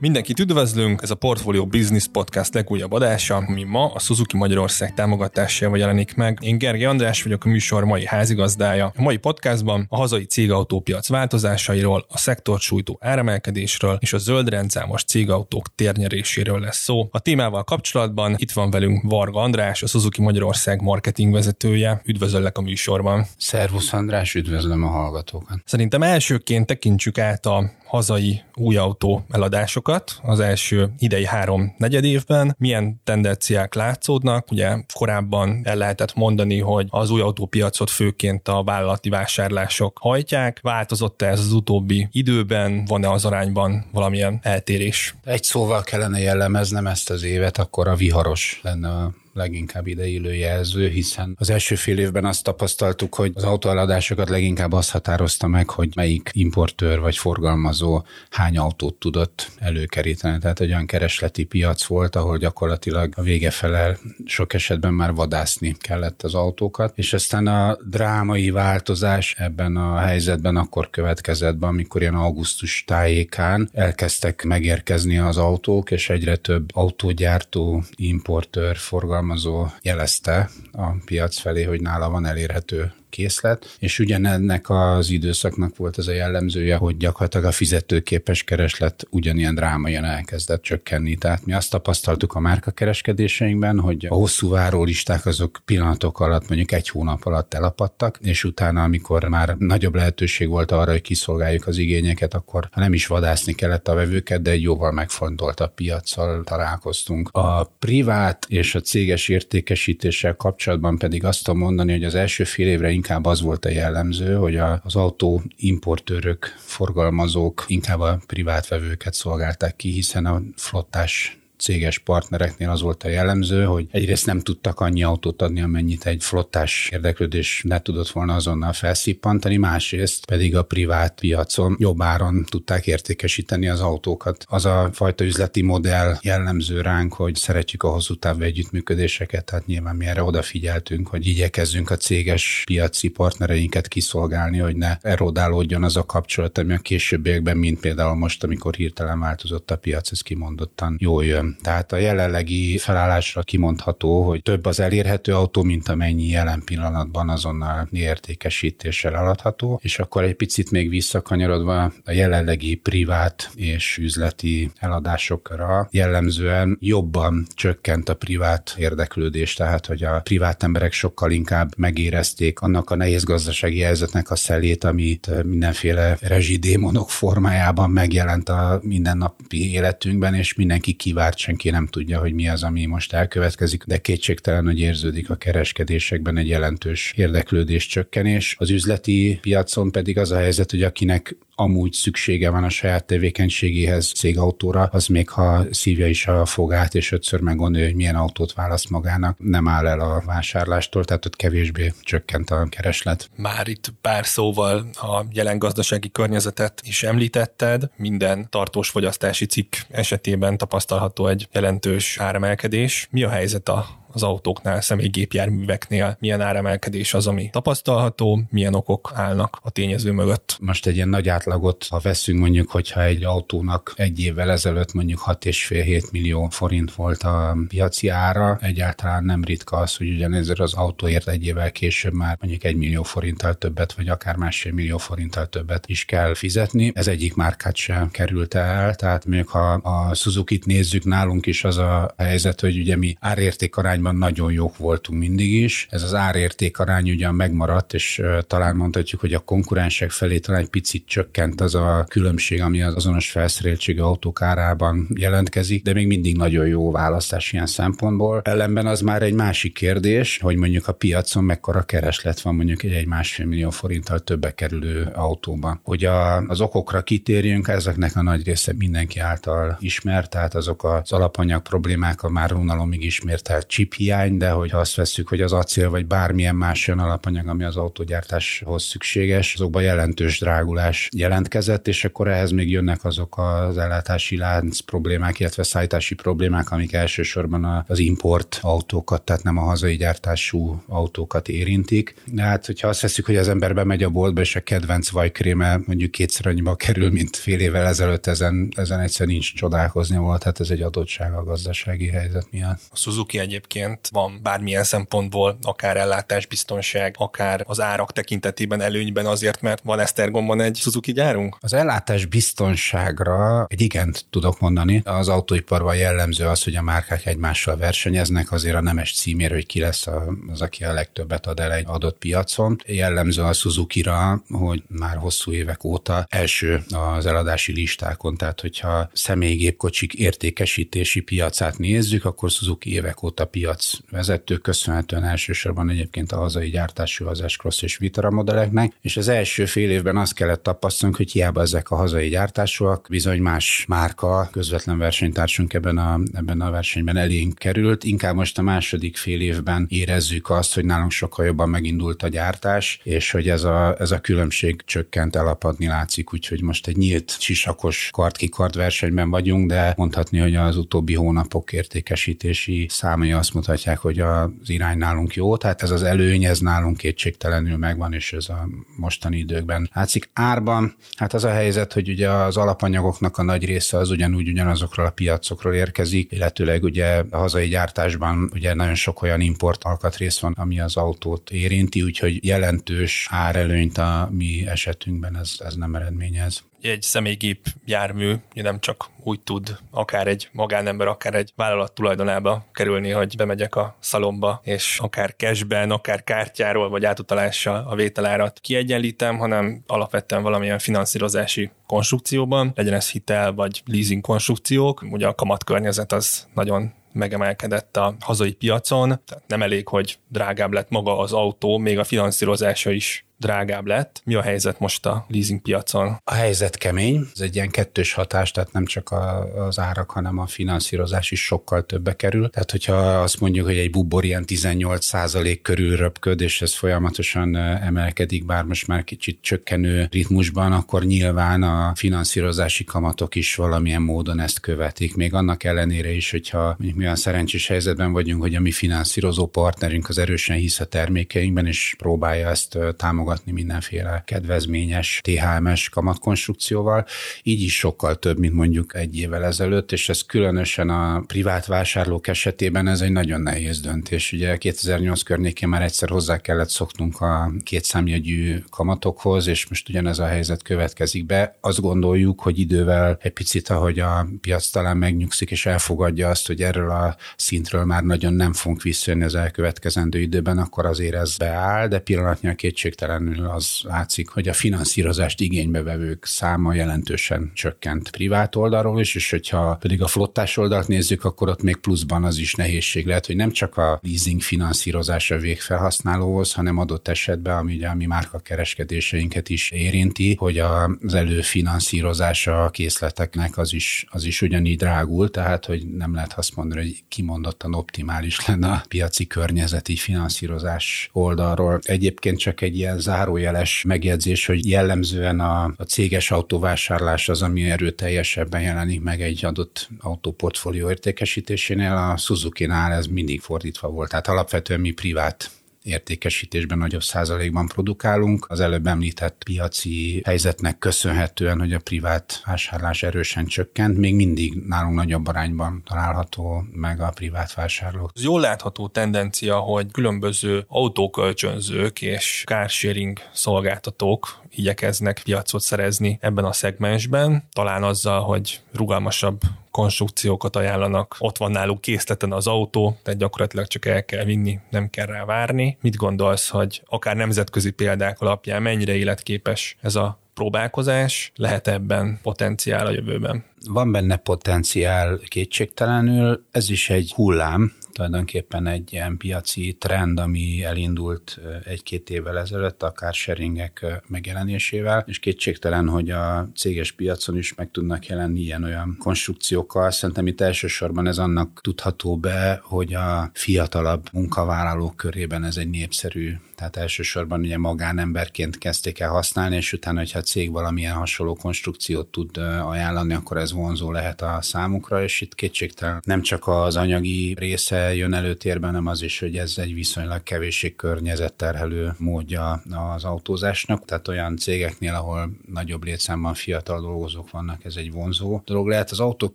Mindenkit üdvözlünk, ez a Portfolio Business Podcast legújabb adása, ami ma a Suzuki Magyarország támogatásával jelenik meg. Én Gergely András vagyok, a műsor mai házigazdája. A mai podcastban a hazai cégautópiac változásairól, a szektort sújtó áremelkedésről és a zöld rendszámos cégautók térnyeréséről lesz szó. A témával kapcsolatban itt van velünk Varga András, a Suzuki Magyarország marketing vezetője. Üdvözöllek a műsorban. Szervusz András, üdvözlöm a hallgatókat. Szerintem elsőként tekintsük át a hazai új autó eladásokat az első idei három negyed évben. Milyen tendenciák látszódnak? Ugye korábban el lehetett mondani, hogy az új autópiacot főként a vállalati vásárlások hajtják. Változott-e ez az utóbbi időben? Van-e az arányban valamilyen eltérés? Egy szóval kellene jellemeznem ezt az évet, akkor a viharos lenne leginkább ideillő jelző, hiszen az első fél évben azt tapasztaltuk, hogy az autóeladásokat leginkább azt határozta meg, hogy melyik importőr vagy forgalmazó hány autót tudott előkeríteni. Tehát egy olyan keresleti piac volt, ahol gyakorlatilag a vége felel sok esetben már vadászni kellett az autókat, és aztán a drámai változás ebben a helyzetben akkor következett be, amikor ilyen augusztus tájékán elkezdtek megérkezni az autók, és egyre több autógyártó, importőr, forgalmazó forgalmazó jelezte a piac felé, hogy nála van elérhető készlet, és ugyanennek az időszaknak volt ez a jellemzője, hogy gyakorlatilag a fizetőképes kereslet ugyanilyen drámaian elkezdett csökkenni. Tehát mi azt tapasztaltuk a márka kereskedéseinkben, hogy a hosszú várólisták azok pillanatok alatt, mondjuk egy hónap alatt elapadtak, és utána, amikor már nagyobb lehetőség volt arra, hogy kiszolgáljuk az igényeket, akkor nem is vadászni kellett a vevőket, de egy jóval megfontoltabb piaccal találkoztunk. A privát és a céges értékesítéssel kapcsolatban pedig azt tudom mondani, hogy az első fél évre inkább az volt a jellemző, hogy az autó importőrök, forgalmazók inkább a privát vevőket szolgálták ki, hiszen a flottás céges partnereknél az volt a jellemző, hogy egyrészt nem tudtak annyi autót adni, amennyit egy flottás érdeklődés ne tudott volna azonnal felszippantani, másrészt pedig a privát piacon jobb áron tudták értékesíteni az autókat. Az a fajta üzleti modell jellemző ránk, hogy szeretjük a hosszú távú együttműködéseket, tehát nyilván mi erre odafigyeltünk, hogy igyekezzünk a céges piaci partnereinket kiszolgálni, hogy ne erodálódjon az a kapcsolat, ami a későbbiekben, mint például most, amikor hirtelen változott a piac, ez kimondottan jó jön. Tehát a jelenlegi felállásra kimondható, hogy több az elérhető autó, mint amennyi jelen pillanatban azonnal értékesítéssel eladható, és akkor egy picit még visszakanyarodva a jelenlegi privát és üzleti eladásokra jellemzően jobban csökkent a privát érdeklődés, tehát hogy a privát emberek sokkal inkább megérezték annak a nehéz gazdasági helyzetnek a szelét, amit mindenféle rezsidémonok formájában megjelent a mindennapi életünkben, és mindenki kívánt senki nem tudja, hogy mi az, ami most elkövetkezik, de kétségtelen, hogy érződik a kereskedésekben egy jelentős érdeklődés csökkenés. Az üzleti piacon pedig az a helyzet, hogy akinek amúgy szüksége van a saját tevékenységéhez cégautóra, az még ha szívja is a fogát, és ötször meggondolja, hogy milyen autót választ magának, nem áll el a vásárlástól, tehát ott kevésbé csökkent a kereslet. Már itt pár szóval a jelen gazdasági környezetet is említetted, minden tartós fogyasztási cikk esetében tapasztalható egy jelentős áremelkedés. Mi a helyzet a az autóknál, személygépjárműveknél, milyen áremelkedés az, ami tapasztalható, milyen okok állnak a tényező mögött. Most egy ilyen nagy átlagot, ha veszünk mondjuk, hogyha egy autónak egy évvel ezelőtt mondjuk 6,5-7 millió forint volt a piaci ára, egyáltalán nem ritka az, hogy ugyanezért az autóért egy évvel később már mondjuk egy millió forinttal többet, vagy akár másfél millió forinttal többet is kell fizetni. Ez egyik márkát sem került el, tehát még ha a Suzuki-t nézzük, nálunk is az a helyzet, hogy ugye mi árérték arány arányban nagyon jók voltunk mindig is. Ez az árérték arány ugyan megmaradt, és talán mondhatjuk, hogy a konkurensek felé talán egy picit csökkent az a különbség, ami az azonos felszereltségű autók árában jelentkezik, de még mindig nagyon jó választás ilyen szempontból. Ellenben az már egy másik kérdés, hogy mondjuk a piacon mekkora kereslet van mondjuk egy, másfél millió forinttal többe kerülő autóban. Hogy a, az okokra kitérjünk, ezeknek a nagy része mindenki által ismert, tehát azok az alapanyag problémák, a már unalomig ismert chip chip hiány, de hogyha azt veszük, hogy az acél vagy bármilyen más olyan alapanyag, ami az autógyártáshoz szükséges, azokban jelentős drágulás jelentkezett, és akkor ehhez még jönnek azok az ellátási lánc problémák, illetve szállítási problémák, amik elsősorban az import autókat, tehát nem a hazai gyártású autókat érintik. De hát, hogyha azt veszük, hogy az ember bemegy a boltba, és a kedvenc vajkréme mondjuk kétszer annyiba kerül, mint fél évvel ezelőtt, ezen, ezen egyszer nincs csodálkozni volt, hát ez egy adottság a gazdasági helyzet miatt. A Suzuki egyébként van bármilyen szempontból, akár ellátásbiztonság, akár az árak tekintetében előnyben azért, mert van Esztergomban egy Suzuki gyárunk? Az ellátás biztonságra egy igent tudok mondani. Az autóiparban jellemző az, hogy a márkák egymással versenyeznek, azért a nemes címér, hogy ki lesz az, aki a legtöbbet ad el egy adott piacon. Jellemző a Suzuki-ra, hogy már hosszú évek óta első az eladási listákon, tehát hogyha személygépkocsik értékesítési piacát nézzük, akkor Suzuki évek óta piac vezető, köszönhetően elsősorban egyébként a hazai gyártású az S-Cross és Vitara modelleknek, és az első fél évben azt kellett tapasztalnunk, hogy hiába ezek a hazai gyártásúak, bizony más márka, közvetlen versenytársunk ebben a, ebben a versenyben elénk került. Inkább most a második fél évben érezzük azt, hogy nálunk sokkal jobban megindult a gyártás, és hogy ez a, ez a különbség csökkent, elapadni látszik, úgyhogy most egy nyílt sisakos kart-kikart versenyben vagyunk, de mondhatni, hogy az utóbbi hónapok értékesítési számai azt mutatják, hogy az irány nálunk jó, tehát ez az előny, ez nálunk kétségtelenül megvan, és ez a mostani időkben látszik. Árban, hát az a helyzet, hogy ugye az alapanyagoknak a nagy része az ugyanúgy ugyanazokról a piacokról érkezik, illetőleg ugye a hazai gyártásban ugye nagyon sok olyan import alkatrész van, ami az autót érinti, úgyhogy jelentős árelőnyt a mi esetünkben ez, ez nem eredményez egy személygép jármű nem csak úgy tud akár egy magánember, akár egy vállalat tulajdonába kerülni, hogy bemegyek a szalomba, és akár cashben, akár kártyáról vagy átutalással a vételárat kiegyenlítem, hanem alapvetően valamilyen finanszírozási konstrukcióban, legyen ez hitel vagy leasing konstrukciók. Ugye a kamatkörnyezet az nagyon megemelkedett a hazai piacon, tehát nem elég, hogy drágább lett maga az autó, még a finanszírozása is drágább lett. Mi a helyzet most a leasing piacon? A helyzet kemény, ez egy ilyen kettős hatás, tehát nem csak a, az árak, hanem a finanszírozás is sokkal többe kerül. Tehát, hogyha azt mondjuk, hogy egy bubor ilyen 18 százalék körül röpköd, és ez folyamatosan emelkedik, bár most már kicsit csökkenő ritmusban, akkor nyilván a finanszírozási kamatok is valamilyen módon ezt követik. Még annak ellenére is, hogyha mondjuk mi olyan szerencsés helyzetben vagyunk, hogy a mi finanszírozó partnerünk az erősen hisz a termékeinkben, és próbálja ezt támogatni támogatni mindenféle kedvezményes THMS kamatkonstrukcióval, így is sokkal több, mint mondjuk egy évvel ezelőtt, és ez különösen a privát vásárlók esetében ez egy nagyon nehéz döntés. Ugye 2008 környékén már egyszer hozzá kellett szoknunk a kétszámjegyű kamatokhoz, és most ugyanez a helyzet következik be. Azt gondoljuk, hogy idővel egy picit, ahogy a piac talán megnyugszik és elfogadja azt, hogy erről a szintről már nagyon nem fogunk visszajönni az elkövetkezendő időben, akkor azért ez beáll, de pillanatnyilag kétségtelen egyértelműen az látszik, hogy a finanszírozást igénybevevők száma jelentősen csökkent privát oldalról is, és hogyha pedig a flottás oldalt nézzük, akkor ott még pluszban az is nehézség lehet, hogy nem csak a leasing finanszírozása végfelhasználóhoz, hanem adott esetben, ami ugye a mi márka kereskedéseinket is érinti, hogy az előfinanszírozása a készleteknek az is, az is ugyanígy drágul, tehát hogy nem lehet azt mondani, hogy kimondottan optimális lenne a piaci környezet így finanszírozás oldalról. Egyébként csak egy ilyen zárójeles megjegyzés, hogy jellemzően a, a céges autóvásárlás az, ami erőteljesebben jelenik meg egy adott autóportfólió értékesítésénél, a Suzuki-nál ez mindig fordítva volt. Tehát alapvetően mi privát értékesítésben nagyobb százalékban produkálunk. Az előbb említett piaci helyzetnek köszönhetően, hogy a privát vásárlás erősen csökkent, még mindig nálunk nagyobb arányban található meg a privát vásárló. Ez jól látható tendencia, hogy különböző autókölcsönzők és carsharing szolgáltatók igyekeznek piacot szerezni ebben a szegmensben, talán azzal, hogy rugalmasabb konstrukciókat ajánlanak, ott van náluk készleten az autó, tehát gyakorlatilag csak el kell vinni, nem kell rá várni. Mit gondolsz, hogy akár nemzetközi példák alapján mennyire életképes ez a próbálkozás, lehet ebben potenciál a jövőben? Van benne potenciál kétségtelenül, ez is egy hullám, tulajdonképpen egy ilyen piaci trend, ami elindult egy-két évvel ezelőtt, akár sharingek megjelenésével, és kétségtelen, hogy a céges piacon is meg tudnak jelenni ilyen-olyan konstrukciókkal. Szerintem itt elsősorban ez annak tudható be, hogy a fiatalabb munkavállalók körében ez egy népszerű tehát elsősorban ugye magánemberként kezdték el használni, és utána, hogyha a cég valamilyen hasonló konstrukciót tud ajánlani, akkor ez vonzó lehet a számukra, és itt kétségtelen nem csak az anyagi része jön előtérben, hanem az is, hogy ez egy viszonylag kevéssé környezetterhelő módja az autózásnak. Tehát olyan cégeknél, ahol nagyobb létszámban fiatal dolgozók vannak, ez egy vonzó dolog lehet. Az autók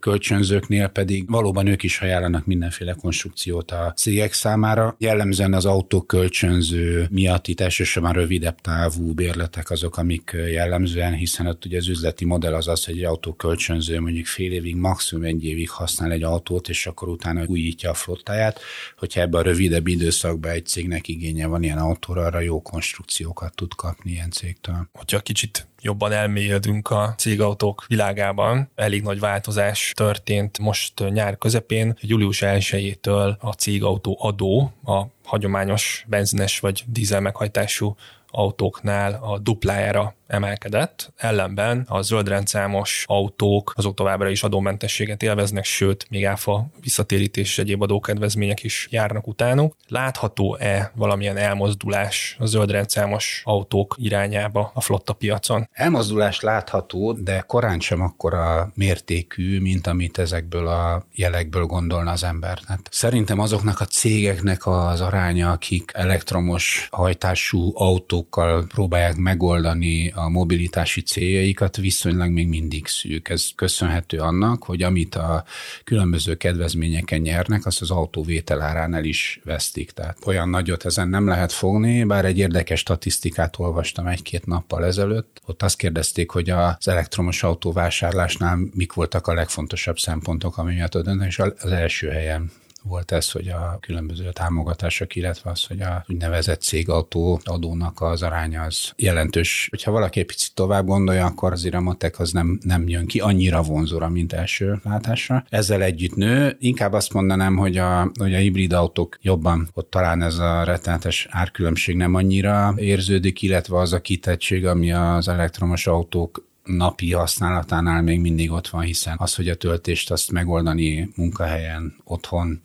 kölcsönzőknél pedig valóban ők is ajánlanak mindenféle konstrukciót a cégek számára. Jellemzően az autók kölcsönző miatt itt elsősorban rövidebb távú bérletek azok, amik jellemzően, hiszen ott ugye az üzleti modell az az, hogy egy autó kölcsönző mondjuk fél évig, maximum egy évig használ egy autót, és akkor utána újítja a flottáját. Hogyha ebben a rövidebb időszakban egy cégnek igénye van ilyen autóra, arra jó konstrukciókat tud kapni ilyen cégtől. Hogyha kicsit jobban elmélyedünk a cégautók világában. Elég nagy változás történt most nyár közepén. Július 1-től a cégautó adó a hagyományos benzines vagy dízel meghajtású autóknál a duplájára emelkedett, ellenben a zöldrendszámos autók azok továbbra is adómentességet élveznek, sőt, még áfa visszatérítés és egyéb adókedvezmények is járnak utánuk. Látható-e valamilyen elmozdulás a zöldrendszámos autók irányába a flotta piacon? Elmozdulás látható, de korán sem akkora mértékű, mint amit ezekből a jelekből gondolna az ember. Hát szerintem azoknak a cégeknek az aránya, akik elektromos hajtású autókkal próbálják megoldani a mobilitási céljaikat viszonylag még mindig szűk. Ez köszönhető annak, hogy amit a különböző kedvezményeken nyernek, azt az autóvétel áránál is vesztik. Tehát olyan nagyot ezen nem lehet fogni, bár egy érdekes statisztikát olvastam egy-két nappal ezelőtt. Ott azt kérdezték, hogy az elektromos autóvásárlásnál mik voltak a legfontosabb szempontok, ami miatt döntenek, és az első helyen volt ez, hogy a különböző támogatások, illetve az, hogy a úgynevezett cégautó adónak az aránya az jelentős. Hogyha valaki egy picit tovább gondolja, akkor azért a matek az nem, nem jön ki annyira vonzóra, mint első látásra. Ezzel együtt nő. Inkább azt mondanám, hogy a, hogy a hibrid autók jobban, ott talán ez a rettenetes árkülönbség nem annyira érződik, illetve az a kitettség, ami az elektromos autók napi használatánál még mindig ott van, hiszen az, hogy a töltést azt megoldani munkahelyen, otthon,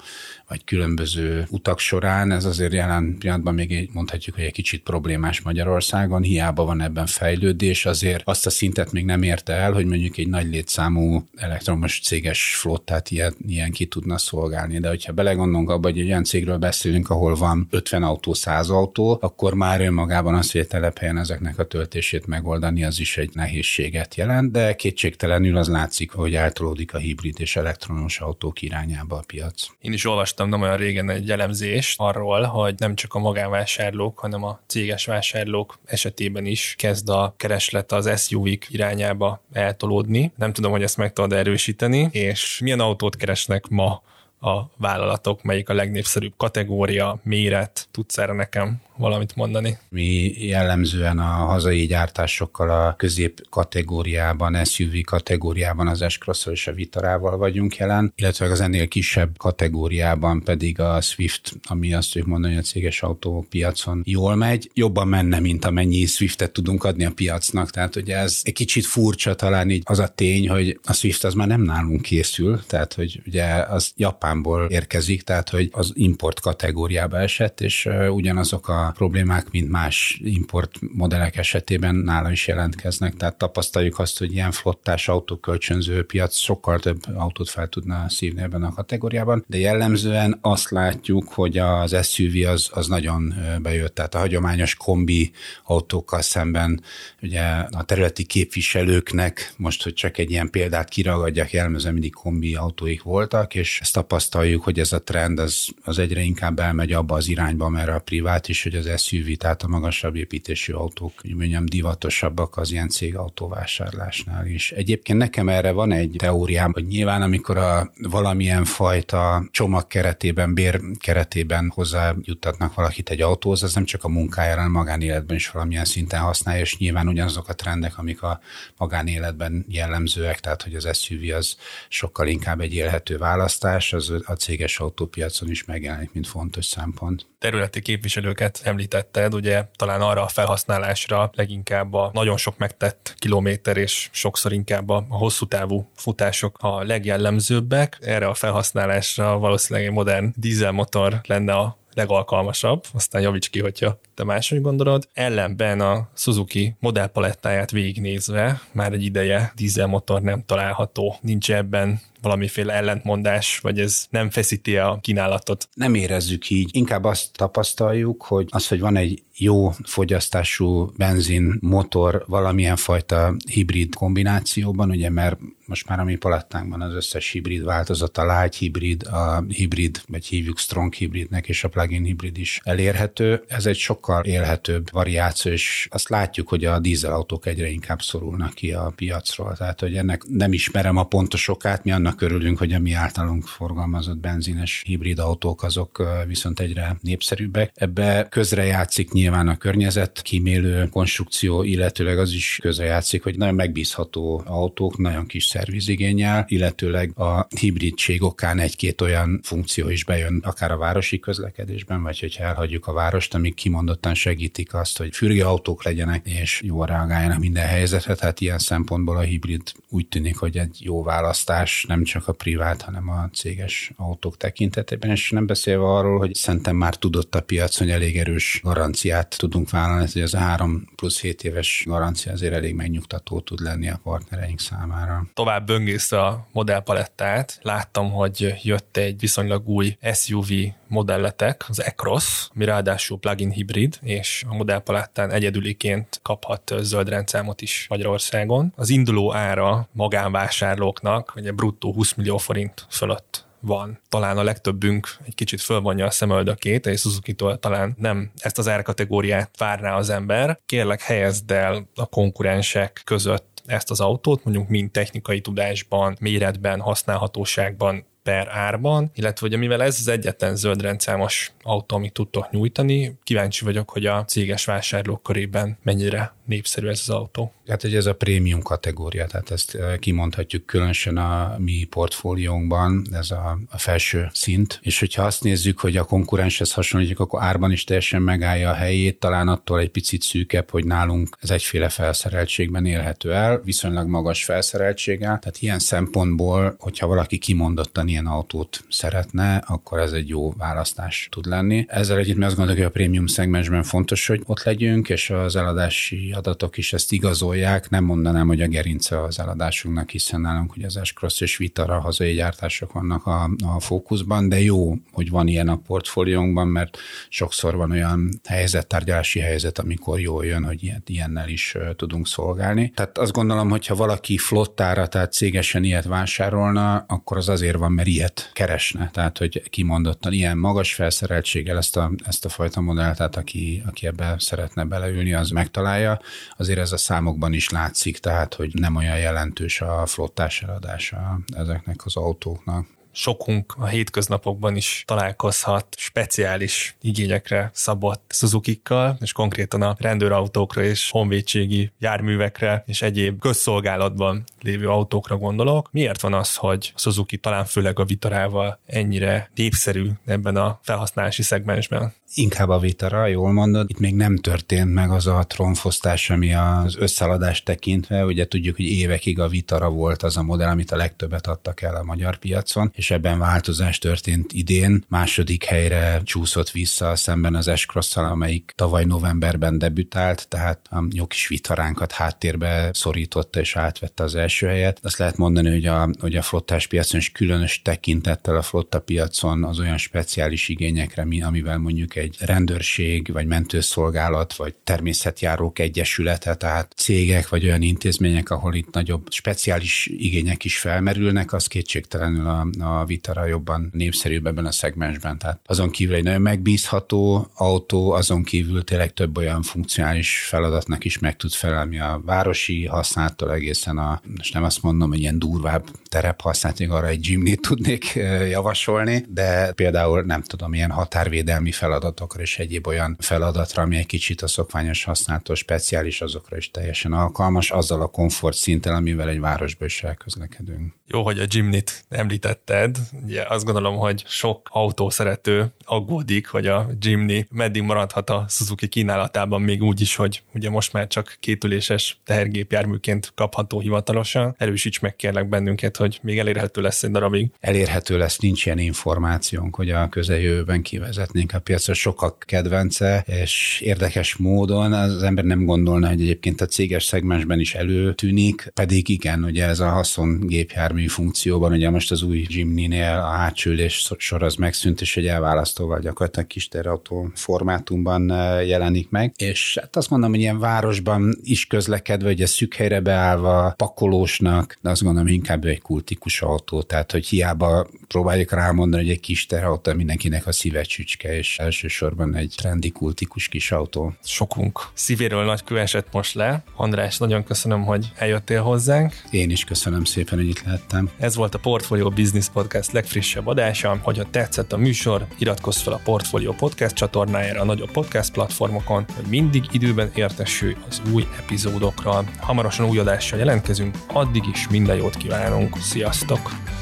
vagy különböző utak során, ez azért jelen pillanatban még mondhatjuk, hogy egy kicsit problémás Magyarországon, hiába van ebben fejlődés, azért azt a szintet még nem érte el, hogy mondjuk egy nagy létszámú elektromos céges flottát ilyen, ilyen ki tudna szolgálni. De hogyha belegondolunk abba, hogy egy olyan cégről beszélünk, ahol van 50 autó, 100 autó, akkor már önmagában az, hogy a telephelyen ezeknek a töltését megoldani, az is egy nehézséget jelent, de kétségtelenül az látszik, hogy eltolódik a hibrid és elektromos autók irányába a piac. Én is olvastam olvastam nem olyan régen egy elemzést arról, hogy nem csak a magánvásárlók, hanem a céges vásárlók esetében is kezd a kereslet az SUV-k irányába eltolódni. Nem tudom, hogy ezt meg tudod erősíteni, és milyen autót keresnek ma a vállalatok, melyik a legnépszerűbb kategória, méret, tudsz erre nekem valamit mondani? Mi jellemzően a hazai gyártásokkal a közép kategóriában, SUV kategóriában az s és a Vitarával vagyunk jelen, illetve az ennél kisebb kategóriában pedig a Swift, ami azt tudjuk mondani, hogy a céges autópiacon jól megy, jobban menne, mint amennyi Swiftet tudunk adni a piacnak. Tehát ugye ez egy kicsit furcsa talán így az a tény, hogy a Swift az már nem nálunk készül, tehát hogy ugye az Japánból érkezik, tehát hogy az import kategóriába esett, és ugyanazok a problémák, mint más import modellek esetében nála is jelentkeznek. Tehát tapasztaljuk azt, hogy ilyen flottás autókölcsönző piac sokkal több autót fel tudna szívni ebben a kategóriában, de jellemzően azt látjuk, hogy az SUV az, az nagyon bejött. Tehát a hagyományos kombi autókkal szemben ugye a területi képviselőknek, most, hogy csak egy ilyen példát kiragadjak, jellemzően mindig kombi autóik voltak, és ezt tapasztaljuk, hogy ez a trend az, az egyre inkább elmegy abba az irányba, mert a privát is, hogy az SUV, tehát a magasabb építésű autók, mondjam, divatosabbak az ilyen cégautóvásárlásnál is. Egyébként nekem erre van egy teóriám, hogy nyilván amikor a valamilyen fajta csomag keretében, bér keretében hozzájuttatnak valakit egy autóhoz, az nem csak a munkájára, hanem magánéletben is valamilyen szinten használja, és nyilván ugyanazok a trendek, amik a magánéletben jellemzőek, tehát hogy az SUV az sokkal inkább egy élhető választás, az a céges autópiacon is megjelenik, mint fontos szempont. Területi képviselőket említetted, ugye talán arra a felhasználásra leginkább a nagyon sok megtett kilométer és sokszor inkább a hosszú távú futások a legjellemzőbbek. Erre a felhasználásra valószínűleg egy modern dízelmotor lenne a legalkalmasabb, aztán javíts ki, hogyha te máshogy gondolod. Ellenben a Suzuki modellpalettáját végignézve már egy ideje dízelmotor nem található. Nincs ebben valamiféle ellentmondás, vagy ez nem feszíti a kínálatot? Nem érezzük így. Inkább azt tapasztaljuk, hogy az, hogy van egy jó fogyasztású benzin motor valamilyen fajta hibrid kombinációban, ugye mert most már a mi palettánkban az összes hibrid változat, a light hibrid, a hibrid, vagy hívjuk strong hibridnek, és a plug-in hibrid is elérhető. Ez egy sokkal élhetőbb variáció, és azt látjuk, hogy a dízelautók egyre inkább szorulnak ki a piacról. Tehát, hogy ennek nem ismerem a pontos okát, mi annak örülünk, hogy a mi általunk forgalmazott benzines hibrid autók azok viszont egyre népszerűbbek. Ebbe közrejátszik nyilván a környezet kímélő konstrukció, illetőleg az is közrejátszik, hogy nagyon megbízható autók, nagyon kis szervizigényel, illetőleg a hibridség okán egy-két olyan funkció is bejön, akár a városi közlekedésben, vagy hogyha elhagyjuk a várost, amik kimondottan segítik azt, hogy fürgőautók legyenek, és jól reagáljanak minden helyzetre. Tehát ilyen szempontból a hibrid úgy tűnik, hogy egy jó választás, nem csak a privát, hanem a céges autók tekintetében, és nem beszélve arról, hogy szerintem már tudott a piac, hogy elég erős garanciát tudunk vállalni, hogy az a 3 plusz 7 éves garancia azért elég megnyugtató tud lenni a partnereink számára. Tovább böngészve a modellpalettát, láttam, hogy jött egy viszonylag új SUV modelletek, az Ecross, ami ráadásul plug-in hibrid, és a modellpalettán egyedüliként kaphat zöld rendszámot is Magyarországon. Az induló ára magánvásárlóknak, ugye bruttó 20 millió forint fölött van. Talán a legtöbbünk egy kicsit fölvonja a szemöldökét, és Suzuki-tól talán nem ezt az árkategóriát várná az ember. Kérlek, helyezd el a konkurensek között ezt az autót, mondjuk mind technikai tudásban, méretben, használhatóságban, per árban, illetve hogy mivel ez az egyetlen zöld rendszámos autó, amit tudtok nyújtani, kíváncsi vagyok, hogy a céges vásárlók körében mennyire népszerű ez az autó. Hát, hogy ez a prémium kategória, tehát ezt eh, kimondhatjuk különösen a mi portfóliónkban, ez a, a felső szint, és hogyha azt nézzük, hogy a konkurenshez hasonlítjuk, akkor árban is teljesen megállja a helyét, talán attól egy picit szűkebb, hogy nálunk ez egyféle felszereltségben élhető el, viszonylag magas felszereltséggel, tehát ilyen szempontból, hogyha valaki kimondottan ilyen autót szeretne, akkor ez egy jó választás tud lenni. Ezzel együtt mi azt gondoljuk, hogy a prémium szegmensben fontos, hogy ott legyünk, és az eladási adatok is ezt igazolják. Nem mondanám, hogy a gerince az eladásunknak, hiszen nálunk ugye az S-Cross és Vitara hazai gyártások vannak a, a fókuszban, de jó, hogy van ilyen a portfóliónkban, mert sokszor van olyan helyzet, tárgyalási helyzet, amikor jól jön, hogy ilyet, ilyennel is tudunk szolgálni. Tehát azt gondolom, hogy ha valaki flottára, tehát cégesen ilyet vásárolna, akkor az azért van, mert ilyet keresne. Tehát, hogy kimondottan ilyen magas felszereltséggel ezt a, ezt a fajta modellt, tehát aki, aki ebbe szeretne beleülni, az megtalálja. Azért ez a számokban is látszik, tehát, hogy nem olyan jelentős a flottás eladása ezeknek az autóknak sokunk a hétköznapokban is találkozhat speciális igényekre szabott suzuki és konkrétan a rendőrautókra és honvédségi járművekre és egyéb közszolgálatban lévő autókra gondolok. Miért van az, hogy Suzuki talán főleg a Vitarával ennyire népszerű ebben a felhasználási szegmensben? Inkább a Vitara, jól mondod. Itt még nem történt meg az a trónfosztás, ami az összeladást tekintve. Ugye tudjuk, hogy évekig a Vitara volt az a modell, amit a legtöbbet adtak el a magyar piacon, és ebben változás történt idén. Második helyre csúszott vissza szemben az s amelyik tavaly novemberben debütált, tehát a jó kis vitaránkat háttérbe szorította és átvette az első helyet. Azt lehet mondani, hogy a, hogy a flottás piacon, és különös tekintettel a flotta piacon az olyan speciális igényekre, mi, amivel mondjuk egy rendőrség, vagy mentőszolgálat, vagy természetjárók egyesülete, tehát cégek, vagy olyan intézmények, ahol itt nagyobb speciális igények is felmerülnek, az kétségtelenül a, a a Vitara jobban népszerűbb ebben a szegmensben. Tehát azon kívül egy nagyon megbízható autó, azon kívül tényleg több olyan funkcionális feladatnak is meg tud felelni a városi használattól egészen a, most nem azt mondom, hogy ilyen durvább terep használt, arra egy Jimny tudnék javasolni, de például nem tudom, ilyen határvédelmi feladatokra és egyéb olyan feladatra, ami egy kicsit a szokványos használatos speciális, azokra is teljesen alkalmas, azzal a komfort szinttel, amivel egy városba is elközlekedünk. Jó, hogy a Jimny-t említetted. Ugye azt gondolom, hogy sok autószerető aggódik, hogy a Jimny meddig maradhat a Suzuki kínálatában még úgy is, hogy ugye most már csak kétüléses tehergépjárműként kapható hivatalosan. Erősíts meg kérlek bennünket, hogy még elérhető lesz egy darabig. Elérhető lesz, nincs ilyen információnk, hogy a közeljövőben kivezetnénk a piacra. Sokak kedvence, és érdekes módon az ember nem gondolna, hogy egyébként a céges szegmensben is előtűnik, pedig igen, ugye ez a haszongépjármű funkcióban, ugye most az új Jimny-nél a hátsülés sor az megszűnt, és egy elválasztóval gyakorlatilag kis terautó formátumban jelenik meg, és hát azt mondom, hogy ilyen városban is közlekedve, ugye szűk helyre beállva, pakolósnak, de azt gondolom, hogy inkább egy kultikus autó, tehát hogy hiába próbáljuk rámondani, hogy egy kis terautó mindenkinek a szíve csücske, és elsősorban egy trendi kultikus kis autó. Sokunk szívéről nagy kő esett most le. András, nagyon köszönöm, hogy eljöttél hozzánk. Én is köszönöm szépen, hogy itt lehettem. Ez volt a Portfolio Business Podcast legfrissebb adása. Hogyha tetszett a műsor, iratkozz fel a Portfolio Podcast csatornájára a nagyobb podcast platformokon, hogy mindig időben értesülj az új epizódokról. Hamarosan új adással jelentkezünk, addig is minden jót kívánunk. Sziasztok!